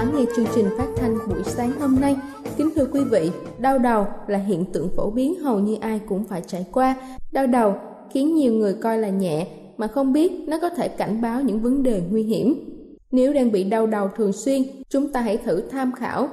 Lắng nghe chương trình phát thanh buổi sáng hôm nay. Kính thưa quý vị, đau đầu là hiện tượng phổ biến hầu như ai cũng phải trải qua. Đau đầu khiến nhiều người coi là nhẹ mà không biết nó có thể cảnh báo những vấn đề nguy hiểm. Nếu đang bị đau đầu thường xuyên, chúng ta hãy thử tham khảo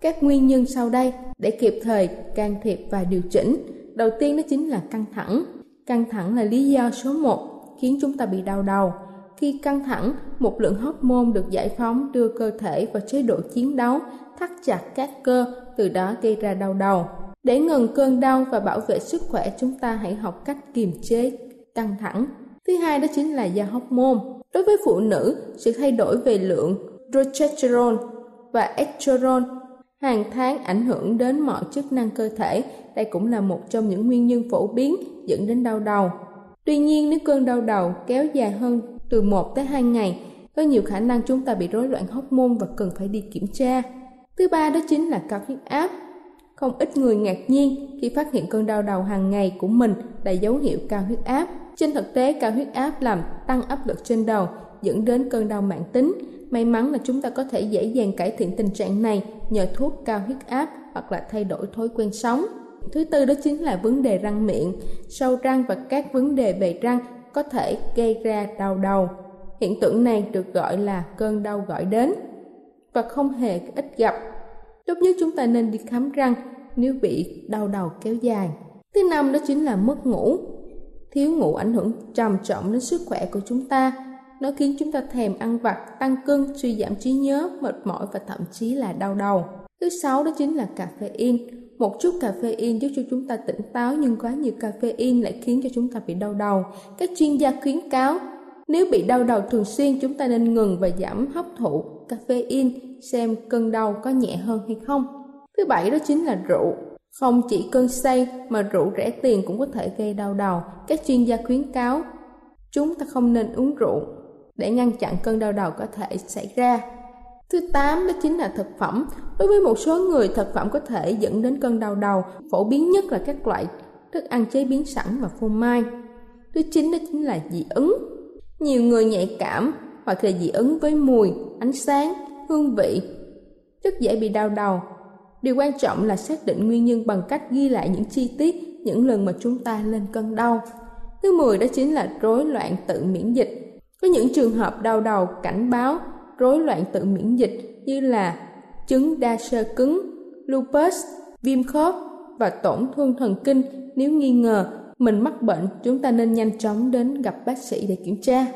các nguyên nhân sau đây để kịp thời can thiệp và điều chỉnh. Đầu tiên đó chính là căng thẳng. Căng thẳng là lý do số 1 khiến chúng ta bị đau đầu. Khi căng thẳng, một lượng hormone được giải phóng đưa cơ thể vào chế độ chiến đấu, thắt chặt các cơ, từ đó gây ra đau đầu. Để ngừng cơn đau và bảo vệ sức khỏe, chúng ta hãy học cách kiềm chế căng thẳng. Thứ hai đó chính là da hormone. Đối với phụ nữ, sự thay đổi về lượng progesterone và estrogen hàng tháng ảnh hưởng đến mọi chức năng cơ thể. Đây cũng là một trong những nguyên nhân phổ biến dẫn đến đau đầu. Tuy nhiên, nếu cơn đau đầu kéo dài hơn từ 1 tới 2 ngày, có nhiều khả năng chúng ta bị rối loạn hóc môn và cần phải đi kiểm tra. Thứ ba đó chính là cao huyết áp. Không ít người ngạc nhiên khi phát hiện cơn đau đầu hàng ngày của mình là dấu hiệu cao huyết áp. Trên thực tế, cao huyết áp làm tăng áp lực trên đầu, dẫn đến cơn đau mãn tính. May mắn là chúng ta có thể dễ dàng cải thiện tình trạng này nhờ thuốc cao huyết áp hoặc là thay đổi thói quen sống. Thứ tư đó chính là vấn đề răng miệng. Sâu răng và các vấn đề về răng có thể gây ra đau đầu. Hiện tượng này được gọi là cơn đau gọi đến và không hề ít gặp. Tốt nhất chúng ta nên đi khám răng nếu bị đau đầu kéo dài. Thứ năm đó chính là mất ngủ. Thiếu ngủ ảnh hưởng trầm trọng đến sức khỏe của chúng ta. Nó khiến chúng ta thèm ăn vặt, tăng cân, suy giảm trí nhớ, mệt mỏi và thậm chí là đau đầu. Thứ sáu đó chính là caffeine. Một chút caffeine giúp cho chúng ta tỉnh táo, nhưng quá nhiều caffeine lại khiến cho chúng ta bị đau đầu. Các chuyên gia khuyến cáo, nếu bị đau đầu thường xuyên, chúng ta nên ngừng và giảm hấp thụ caffeine xem cơn đau có nhẹ hơn hay không. Thứ bảy đó chính là rượu. Không chỉ cơn say mà rượu rẻ tiền cũng có thể gây đau đầu. Các chuyên gia khuyến cáo, chúng ta không nên uống rượu để ngăn chặn cơn đau đầu có thể xảy ra. Thứ tám đó chính là thực phẩm. Đối với một số người, thực phẩm có thể dẫn đến cơn đau đầu. Phổ biến nhất là các loại thức ăn chế biến sẵn và phô mai. Thứ chín đó chính là dị ứng. Nhiều người nhạy cảm hoặc là dị ứng với mùi, ánh sáng, hương vị, rất dễ bị đau đầu. Điều quan trọng là xác định nguyên nhân bằng cách ghi lại những chi tiết những lần mà chúng ta lên cơn đau. Thứ 10 đó chính là rối loạn tự miễn dịch. Có những trường hợp đau đầu cảnh báo rối loạn tự miễn dịch như là chứng đa sơ cứng, lupus, viêm khớp và tổn thương thần kinh. Nếu nghi ngờ mình mắc bệnh, chúng ta nên nhanh chóng đến gặp bác sĩ để kiểm tra.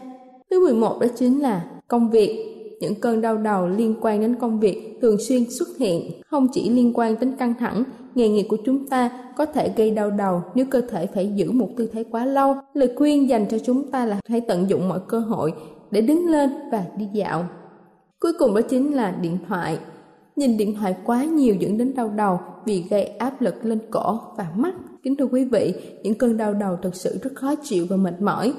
Thứ 11 đó chính là công việc. Những cơn đau đầu liên quan đến công việc thường xuyên xuất hiện, không chỉ liên quan đến căng thẳng, nghề nghiệp của chúng ta có thể gây đau đầu nếu cơ thể phải giữ một tư thế quá lâu. Lời khuyên dành cho chúng ta là hãy tận dụng mọi cơ hội để đứng lên và đi dạo. Cuối cùng đó chính là điện thoại. Nhìn điện thoại quá nhiều dẫn đến đau đầu vì gây áp lực lên cổ và mắt. Kính thưa quý vị, những cơn đau đầu thực sự rất khó chịu và mệt mỏi.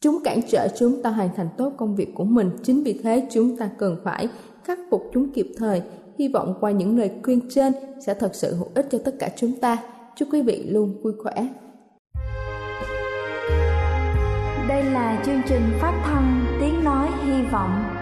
Chúng cản trở chúng ta hoàn thành tốt công việc của mình. Chính vì thế chúng ta cần phải khắc phục chúng kịp thời. Hy vọng qua những lời khuyên trên sẽ thật sự hữu ích cho tất cả chúng ta. Chúc quý vị luôn vui khỏe. Đây là chương trình phát thanh Tiếng Nói Hy Vọng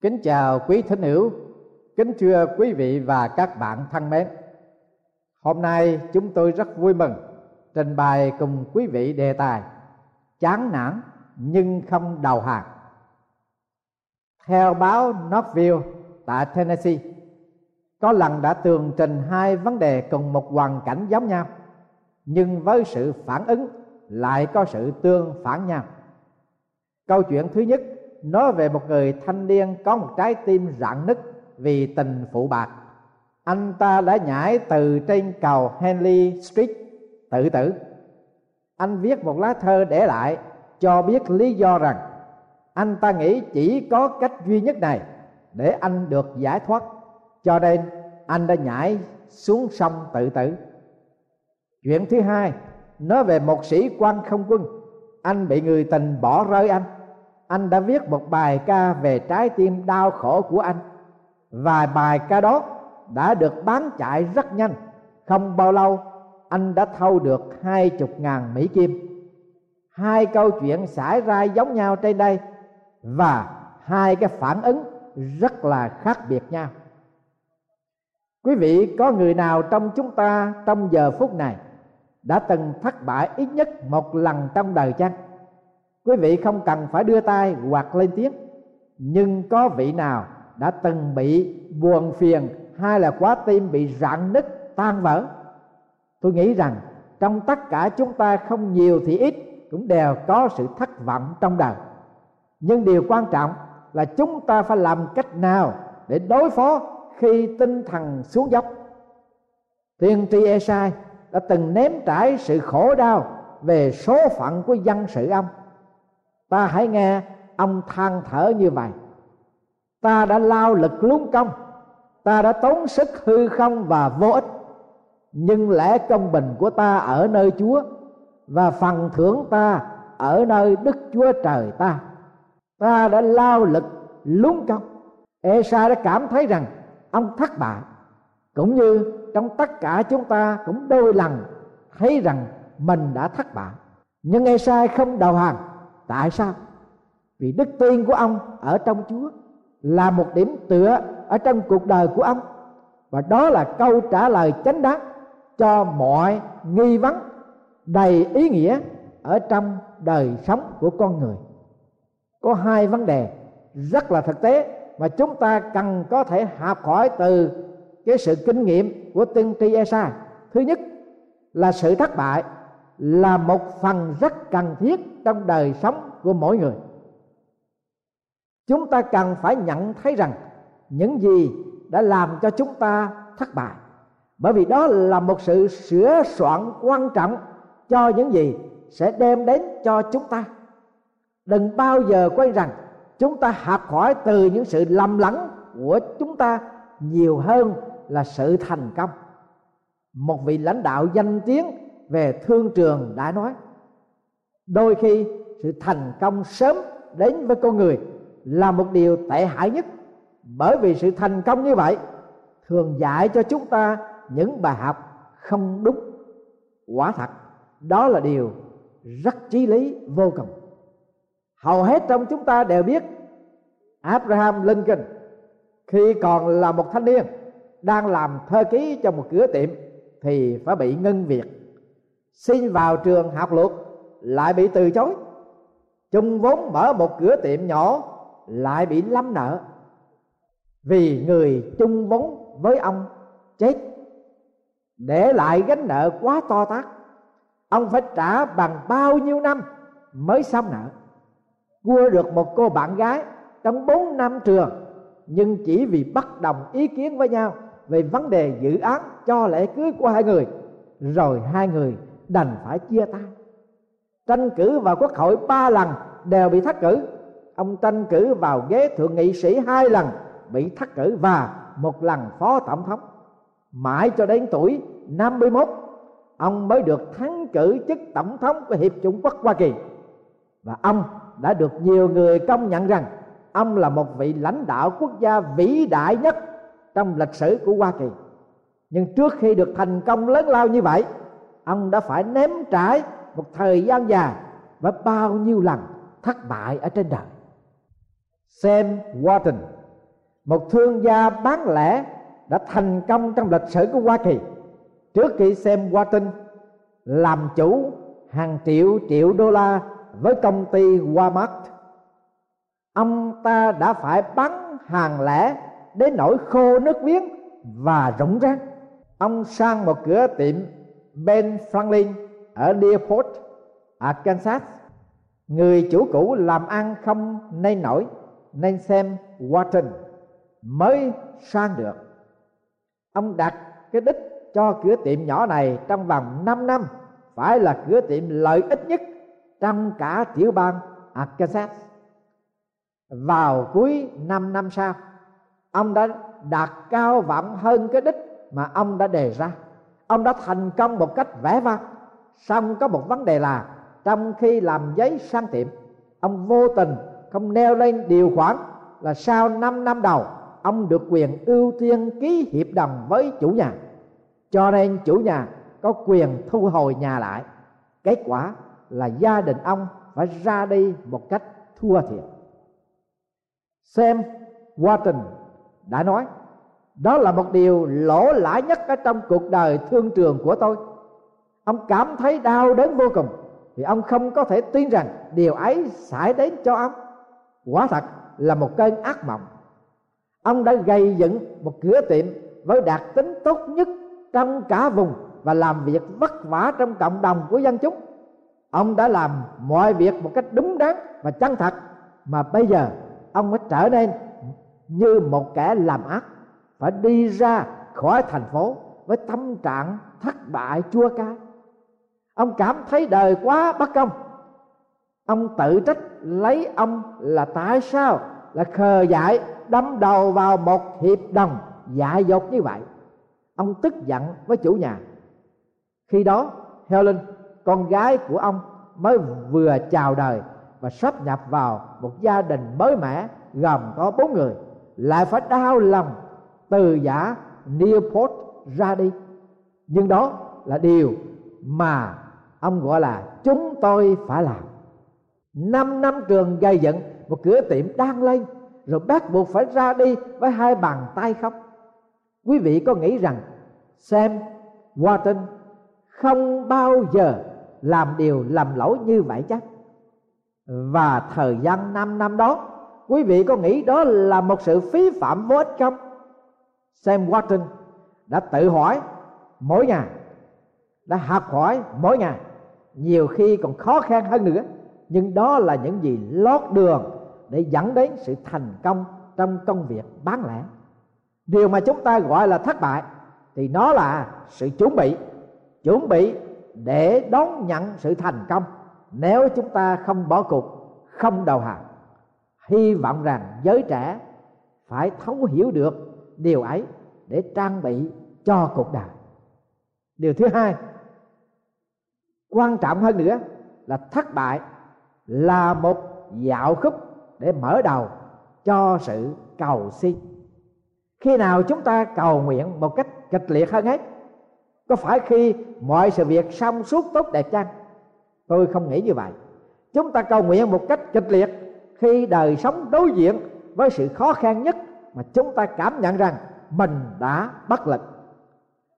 Kính chào quý thính hữu, kính thưa quý vị và các bạn thân mến. Hôm nay chúng tôi rất vui mừng trình bày cùng quý vị đề tài chán nản nhưng không đầu hàng. Theo báo Knoxville tại Tennessee, có lần đã tường trình hai vấn đề cùng một hoàn cảnh giống nhau, nhưng với sự phản ứng lại có sự tương phản nhau. Câu chuyện thứ nhất nói về một người thanh niên có một trái tim rạn nứt vì tình phụ bạc. Anh ta đã nhảy từ trên cầu Henley Street. Tự tử. Anh viết một lá thơ để lại, cho biết lý do rằng anh ta nghĩ chỉ có cách duy nhất này để anh được giải thoát. Cho nên, anh đã nhảy xuống sông tự tử. Chuyện thứ hai, nói về một sĩ quan không quân. Anh bị người tình bỏ rơi anh anh đã viết một bài ca về trái tim đau khổ của anh. Và bài ca đó đã được bán chạy rất nhanh. Không bao lâu, anh đã thâu được hai chục ngàn mỹ kim. Hai câu chuyện xảy ra giống nhau trên đây và hai cái phản ứng rất là khác biệt nhau. Quý vị có người nào trong chúng ta trong giờ phút này đã từng thất bại ít nhất một lần trong đời chăng? Quý vị không cần phải đưa tay hoặc lên tiếng. Nhưng có vị nào đã từng bị buồn phiền hay là quá tim bị rạn nứt, tan vỡ? Tôi nghĩ rằng trong tất cả chúng ta không nhiều thì ít cũng đều có sự thất vọng trong đời. Nhưng điều quan trọng là chúng ta phải làm cách nào để đối phó khi tinh thần xuống dốc. Tiên tri Esai đã từng ném trải sự khổ đau về số phận của dân sự ông ta hãy nghe ông than thở như vậy ta đã lao lực lúng công ta đã tốn sức hư không và vô ích. Nhưng lẽ công bình của ta ở nơi chúa và phần thưởng ta ở nơi đức chúa trời ta. Ta đã lao lực lúng công Esa đã cảm thấy rằng ông thất bại. Cũng như trong tất cả chúng ta cũng đôi lần thấy rằng mình đã thất bại. Nhưng Esa không đầu hàng tại sao? Vì đức tin của ông ở trong chúa là một điểm tựa ở trong cuộc đời của ông. Và đó là câu trả lời chánh đáng cho mọi nghi vấn đầy ý nghĩa ở trong đời sống của con người. Có hai vấn đề rất là thực tế mà chúng ta cần có thể học hỏi từ cái sự kinh nghiệm của tiên tri Esa thứ nhất là sự thất bại là một phần rất cần thiết trong đời sống của mỗi người. Chúng ta cần phải nhận thấy rằng những gì đã làm cho chúng ta thất bại, bởi vì đó là một sự sửa soạn quan trọng cho những gì sẽ đem đến cho chúng ta. Đừng bao giờ quên rằng chúng ta học hỏi từ những sự lầm lẫn của chúng ta nhiều hơn là sự thành công. Một vị lãnh đạo danh tiếng về thương trường đã nói. Đôi khi sự thành công sớm đến với con người là một điều tệ hại nhất. Bởi vì sự thành công như vậy thường dạy cho chúng ta những bài học không đúng. Quả thật, đó là điều rất chí lý, vô cùng. Hầu hết trong chúng ta đều biết Abraham Lincoln khi còn là một thanh niên đang làm thơ ký cho một cửa tiệm thì phải bị ngưng việc xin vào trường học luật, lại bị từ chối. Chung vốn mở một cửa tiệm nhỏ, lại bị lắm nợ. Vì người chung vốn với ông chết, để lại gánh nợ quá to tát. Ông phải trả bằng bao nhiêu năm mới xong nợ? Cua được một cô bạn gái trong bốn năm trường, nhưng chỉ vì bất đồng ý kiến với nhau về vấn đề dự án cho lễ cưới của hai người. Rồi hai người đành phải chia tay. Tranh cử vào quốc hội ba lần đều bị thất cử. Ông tranh cử vào ghế thượng nghị sĩ hai lần bị thất cử và một lần phó tổng thống. Mãi cho đến tuổi 51 ông mới được thắng cử chức tổng thống của hiệp chủng quốc Hoa Kỳ. Và ông đã được nhiều người công nhận rằng ông là một vị lãnh đạo quốc gia vĩ đại nhất trong lịch sử của Hoa Kỳ. Nhưng trước khi được thành công lớn lao như vậy ông đã phải ném trải một thời gian dài và bao nhiêu lần thất bại ở trên đời. Sam Walton, một thương gia bán lẻ, đã thành công trong lịch sử của Hoa Kỳ. Trước khi Sam Walton làm chủ hàng triệu triệu đô la với công ty Walmart, ông ta đã phải bán hàng lẻ đến nỗi khô nước miếng và rỗng rác. Ông sang một cửa tiệm Ben Franklin ở Dearport, Arkansas. Người chủ cũ làm ăn không nên nổi nên xem Watson mới sang được. Ông đặt cái đích cho cửa tiệm nhỏ này trong vòng 5 năm phải là cửa tiệm lợi ích nhất trong cả tiểu bang Arkansas. Vào cuối 5 năm sau, ông đã đạt cao vọng hơn cái đích mà ông đã đề ra ông đã thành công một cách vẽ vang. Xong có một vấn đề là, trong khi làm giấy sang tiệm, ông vô tình không neo lên điều khoản là sau 5 năm đầu, ông được quyền ưu tiên ký hiệp đồng với chủ nhà. Cho nên chủ nhà có quyền thu hồi nhà lại. Kết quả là gia đình ông phải ra đi một cách thua thiệt. Xem Watson đã nói đó là một điều lỗ lãi nhất ở trong cuộc đời thương trường của tôi. Ông cảm thấy đau đớn vô cùng vì ông không có thể tin rằng điều ấy xảy đến cho ông. Quả thật là một cơn ác mộng. Ông đã gây dựng một cửa tiệm với đặc tính tốt nhất trong cả vùng và làm việc vất vả trong cộng đồng của dân chúng. Ông đã làm mọi việc một cách đúng đắn và chân thật mà bây giờ ông mới trở nên như một kẻ làm ác phải đi ra khỏi thành phố với tâm trạng thất bại chua cay. Ông cảm thấy đời quá bất công. Ông tự trách lấy ông là tại sao là khờ dại đâm đầu vào một hiệp đồng dại dột như vậy. Ông tức giận với chủ nhà. Khi đó, helen, con gái của ông, mới vừa chào đời và sắp nhập vào một gia đình mới mẻ, gồm có bốn người, lại phải đau lòng từ giả Newport ra đi. Nhưng đó là điều mà ông gọi là chúng tôi phải làm. Năm năm trường gây dựng, một cửa tiệm đang lên, rồi bắt buộc phải ra đi với hai bàn tay không quý vị có nghĩ rằng Sam Walton không bao giờ làm điều lầm lỗi như vậy chắc? Và thời gian năm năm đó, quý vị có nghĩ đó là một sự phí phạm vô ích không? Sam Walton đã tự hỏi mỗi ngày, đã học hỏi mỗi ngày, nhiều khi còn khó khăn hơn nữa. Nhưng đó là những gì lót đường để dẫn đến sự thành công trong công việc bán lẻ. Điều mà chúng ta gọi là thất bại thì nó là sự chuẩn bị chuẩn bị để đón nhận sự thành công. Nếu chúng ta không bỏ cuộc, không đầu hàng, hy vọng rằng giới trẻ phải thấu hiểu được điều ấy để trang bị cho cuộc đời. Điều thứ hai, quan trọng hơn nữa là thất bại là một dạo khúc để mở đầu cho sự cầu xin. Khi nào chúng ta cầu nguyện một cách kịch liệt hơn hết, có phải khi mọi sự việc xong suốt tốt đẹp chăng? Tôi không nghĩ như vậy. Chúng ta cầu nguyện một cách kịch liệt khi đời sống đối diện với sự khó khăn nhất mà chúng ta cảm nhận rằng mình đã bất lực.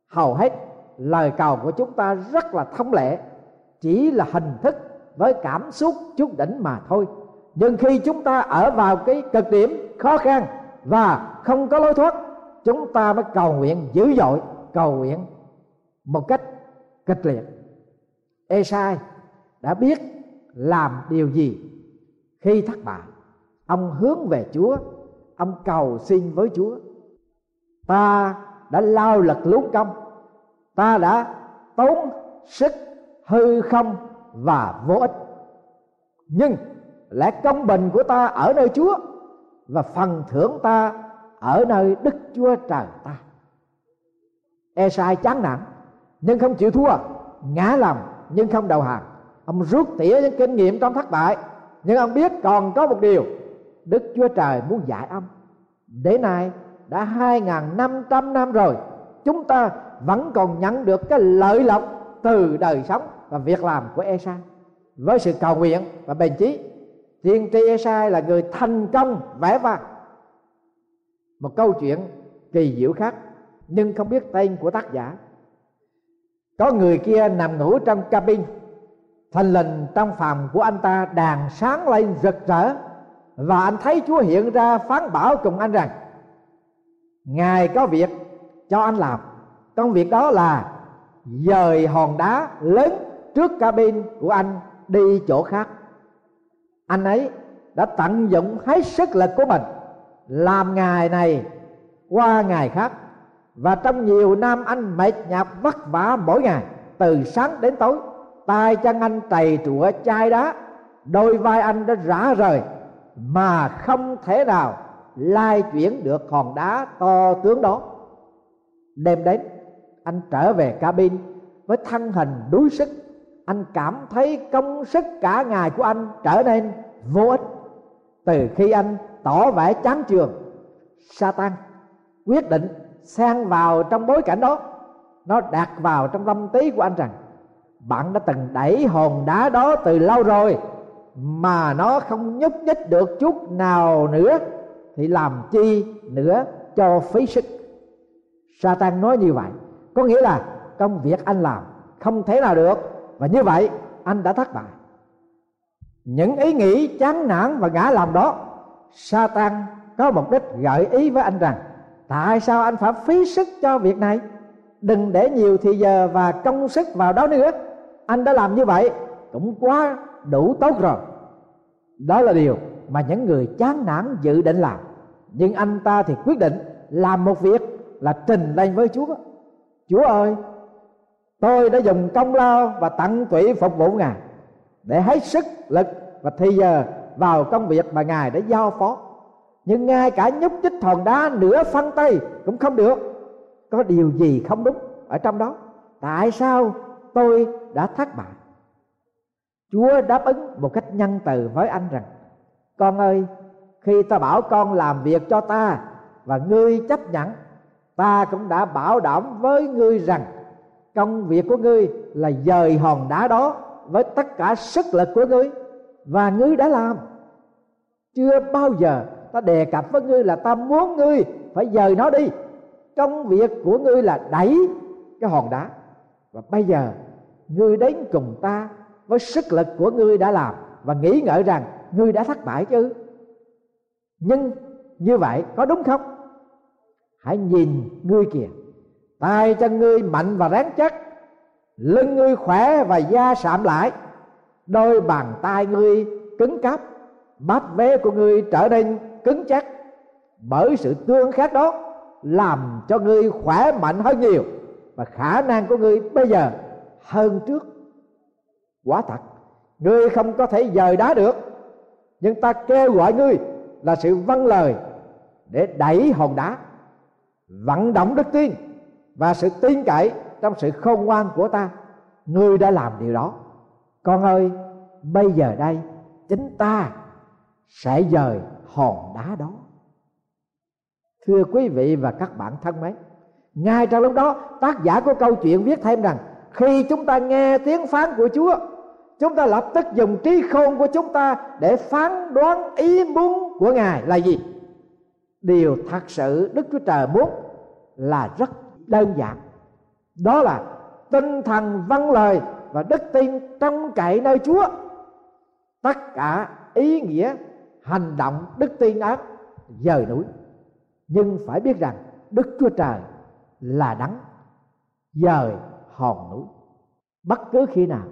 Hầu hết lời cầu của chúng ta rất là thông lệ, chỉ là hình thức với cảm xúc chút đỉnh mà thôi. Nhưng khi chúng ta ở vào cái cực điểm khó khăn và không có lối thoát, chúng ta mới cầu nguyện dữ dội, cầu nguyện một cách kịch liệt. Esai đã biết làm điều gì khi thất bại. Ông hướng về Chúa ông cầu xin với Chúa. Ta đã lao lực lún công ta đã tốn sức, hư không và vô ích. Nhưng lẽ công bình của ta ở nơi chúa và phần thưởng ta ở nơi đức chúa trời ta. Esai chán nản, nhưng không chịu thua, ngã lòng, nhưng không đầu hàng. Ông rút tỉa những kinh nghiệm trong thất bại, nhưng ông biết còn có một điều đức chúa trời muốn dạy ông đến nay đã hai năm trăm năm rồi, chúng ta vẫn còn nhận được cái lợi lộc từ đời sống và việc làm của Esai với sự cầu nguyện và bền chí, tiên tri Esai là người thành công vẽ vang. Một câu chuyện kỳ diệu khác, nhưng không biết tên của tác giả. Có người kia nằm ngủ trong cabin thành lình trong phòng của anh ta đàn sáng lên rực rỡ và anh thấy chúa hiện ra phán bảo cùng anh rằng, ngài có việc cho anh làm. Công việc đó là dời hòn đá lớn trước cabin của anh đi chỗ khác. Anh ấy đã tận dụng hết sức lực của mình, làm ngày này qua ngày khác. Và trong nhiều năm anh mệt nhọc, vất vả mỗi ngày, từ sáng đến tối, tay chân anh trầy trụa chai đá, đôi vai anh đã rã rời mà không thể nào lai chuyển được hòn đá to tướng đó. Đêm đến, anh trở về cabin với thân hình đuối sức. Anh cảm thấy công sức cả ngày của anh trở nên vô ích. Từ khi anh tỏ vẻ chán trường Satan quyết định xen vào trong bối cảnh đó. Nó đặt vào trong tâm trí của anh rằng, bạn đã từng đẩy hòn đá đó từ lâu rồi mà nó không nhúc nhích được chút nào nữa, thì làm chi nữa cho phí sức? Satan nói như vậy, có nghĩa là công việc anh làm không thể nào được, và như vậy anh đã thất bại. Những ý nghĩ chán nản và ngã lòng đó, Satan có mục đích gợi ý với anh rằng, tại sao anh phải phí sức cho việc này? Đừng để nhiều thì giờ và công sức vào đó nữa. Anh đã làm như vậy cũng quá đủ tốt rồi. Đó là điều mà những người chán nản dự định làm. Nhưng anh ta thì quyết định làm một việc là trình lên với chúa. Chúa ơi, tôi đã dùng công lao và tận tụy phục vụ ngài để hết sức lực và thì giờ vào công việc mà ngài đã giao phó. Nhưng ngay cả nhúc nhích hòn đá nửa phân tay cũng không được. Có điều gì không đúng ở trong đó? Tại sao tôi đã thất bại? Chúa đáp ứng một cách nhân từ với anh rằng, con ơi, khi ta bảo con làm việc cho ta và ngươi chấp nhận, ta cũng đã bảo đảm với ngươi rằng công việc của ngươi là dời hòn đá đó với tất cả sức lực của ngươi và ngươi đã làm. Chưa bao giờ ta đề cập với ngươi là ta muốn ngươi phải dời nó đi. Công việc của ngươi là đẩy cái hòn đá và bây giờ ngươi đến cùng ta với sức lực của ngươi đã làm và nghĩ ngợi rằng ngươi đã thất bại chứ. Nhưng như vậy có đúng không? Hãy nhìn ngươi kìa. Tay chân ngươi mạnh và rắn chắc. Lưng ngươi khỏe và da sạm lại. Đôi bàn tay ngươi cứng cáp. Bắp vé của ngươi trở nên cứng chắc. Bởi sự tương khác đó làm cho ngươi khỏe mạnh hơn nhiều. Và khả năng của ngươi bây giờ hơn trước quả thật, ngươi không có thể dời đá được. Nhưng ta kêu gọi ngươi là sự vâng lời để đẩy hòn đá, vận động đức tin và sự tin cậy trong sự khôn ngoan của ta. Ngươi đã làm điều đó. Con ơi, bây giờ đây, chính ta sẽ dời hòn đá đó. Thưa quý vị và các bạn thân mến, ngay trong lúc đó, tác giả của câu chuyện viết thêm rằng, khi chúng ta nghe tiếng phán của chúa chúng ta lập tức dùng trí khôn của chúng ta để phán đoán ý muốn của ngài là gì? Điều thật sự đức chúa trời muốn là rất đơn giản. Đó là tinh thần văn lời và đức tin trong cậy nơi chúa. Tất cả ý nghĩa, hành động, đức tin ác dời núi. Nhưng phải biết rằng đức chúa trời là đắng dời hòn núi. Bất cứ khi nào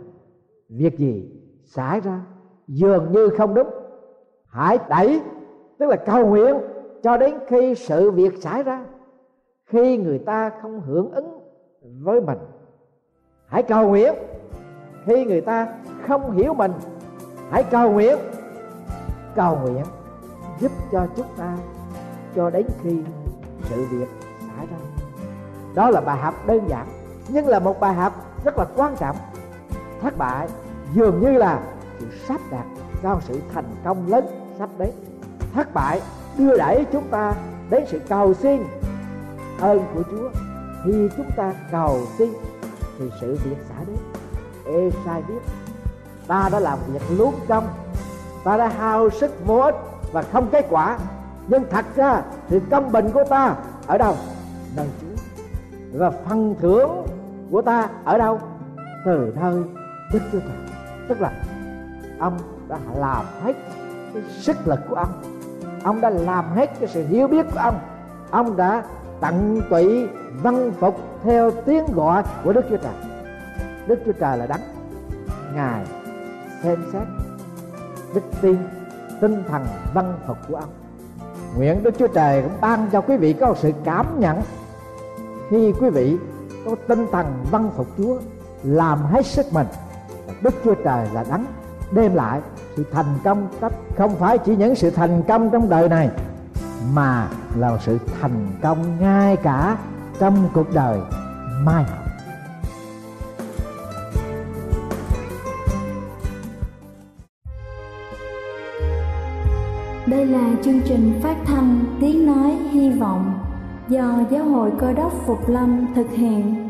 việc gì xảy ra dường như không đúng. Hãy đẩy, tức là cầu nguyện, cho đến khi sự việc xảy ra. Khi người ta không hưởng ứng với mình, hãy cầu nguyện. Khi người ta không hiểu mình, hãy cầu nguyện. Cầu nguyện giúp cho chúng ta cho đến khi sự việc xảy ra. Đó là bài học đơn giản, nhưng là một bài học rất là quan trọng thất bại. Dường như là sự sắp đặt cho sự thành công lớn sắp đến. Thất bại đưa đẩy chúng ta đến sự cầu xin ơn của Chúa. Khi chúng ta cầu xin thì sự việc xảy đến. Ê sai biết, ta đã làm việc luôn công ta đã hao sức vô ích và không kết quả. Nhưng thật ra sự công bình của ta ở đâu? Nơi Chúa. Và phần thưởng của ta ở đâu? Từ nơi Đức Chúa Trời. Tức là ông đã làm hết cái sức lực của ông. Ông đã làm hết cái sự hiểu biết của ông. Ông đã tận tụy văn phục theo tiếng gọi của Đức Chúa Trời. Đức Chúa Trời là đấng. Ngài xem xét đức tin, tinh thần văn phục của ông. Nguyện Đức Chúa Trời cũng ban cho quý vị có sự cảm nhận khi quý vị có tinh thần văn phục Chúa, làm hết sức mình. Đức Chúa Trời là đấng đem lại sự thành công cách không phải chỉ những sự thành công trong đời này, mà là sự thành công ngay cả trong cuộc đời mai hậu Đây là chương trình phát thanh Tiếng Nói Hy Vọng do Giáo hội Cơ đốc Phục Lâm thực hiện.